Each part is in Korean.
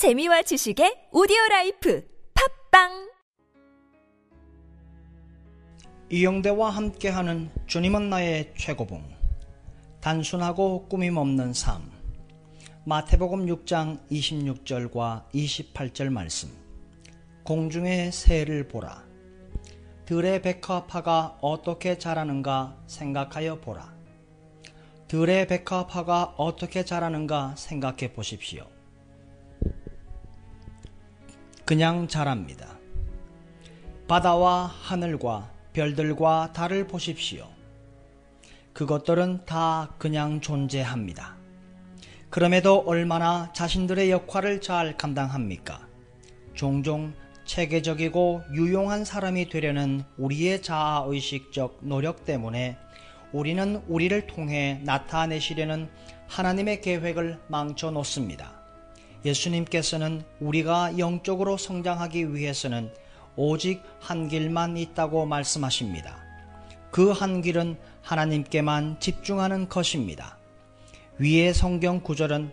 재미와 지식의 오디오 life 팟빵! 이영대와 함께하는 주님은 나의 최고봉 단순하고 꾸밈 없는 삶. 마태복음 6장 26절과 28절 말씀. 공중의 새를 보라. 들의 백합화가 어떻게 자라는가 생각하여 보라. 들의 백합화가 어떻게 자라는가 생각해 보십시오 그냥 자랍니다 바다와 하늘과 별들과 달을 보십시오. 그것들은 다 그냥 존재합니다. 그럼에도 얼마나 자신들의 역할을 잘 감당합니까? 종종 체계적이고 유용한 사람이 되려는 우리의 자아의식적 노력 때문에 우리는 우리를 통해 나타내시려는 하나님의 계획을 망쳐 놓습니다. 예수님께서는 우리가 영적으로 성장하기 위해서는 오직 한 길만 있다고 말씀하십니다. 그 한 길은 하나님께만 집중하는 것입니다. 위의 성경 구절은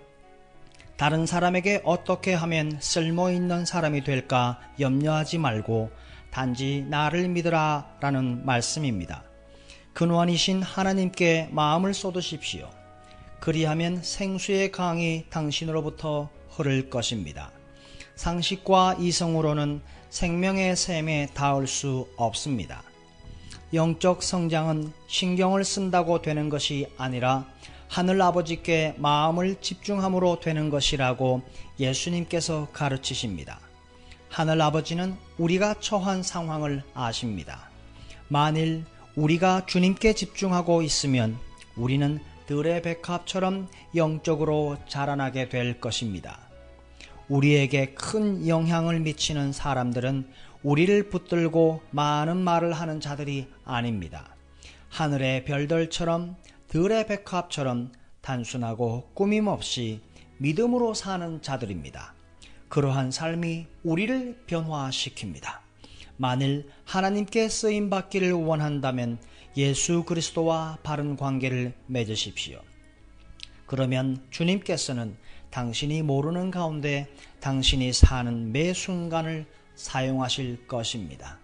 다른 사람에게 어떻게 하면 쓸모 있는 사람이 될까 염려하지 말고 단지 나를 믿으라 라는 말씀입니다. 근원이신 하나님께 마음을 쏟으십시오. 그리하면 생수의 강이 당신으로부터 흐를 것입니다. 상식과 이성으로는 생명의 샘에 닿을 수 없습니다. 영적 성장은 신경을 쓴다고 되는 것이 아니라 하늘 아버지께 마음을 집중함으로 되는 것이라고 예수님께서 가르치십니다. 하늘 아버지는 우리가 처한 상황을 아십니다. 만일 우리가 주님께 집중하고 있으면 우리는 들의 백합처럼 영적으로 자라나게 될 것입니다. 우리에게 큰 영향을 미치는 사람들은 우리를 붙들고 많은 말을 하는 자들이 아닙니다. 하늘의 별들처럼 들의 백합처럼 단순하고 꾸밈없이 믿음으로 사는 자들입니다. 그러한 삶이 우리를 변화시킵니다. 만일 하나님께 쓰임 받기를 원한다면 예수 그리스도와 바른 관계를 맺으십시오. 그러면 주님께서는 당신이 모르는 가운데 당신이 사는 매 순간을 사용하실 것입니다.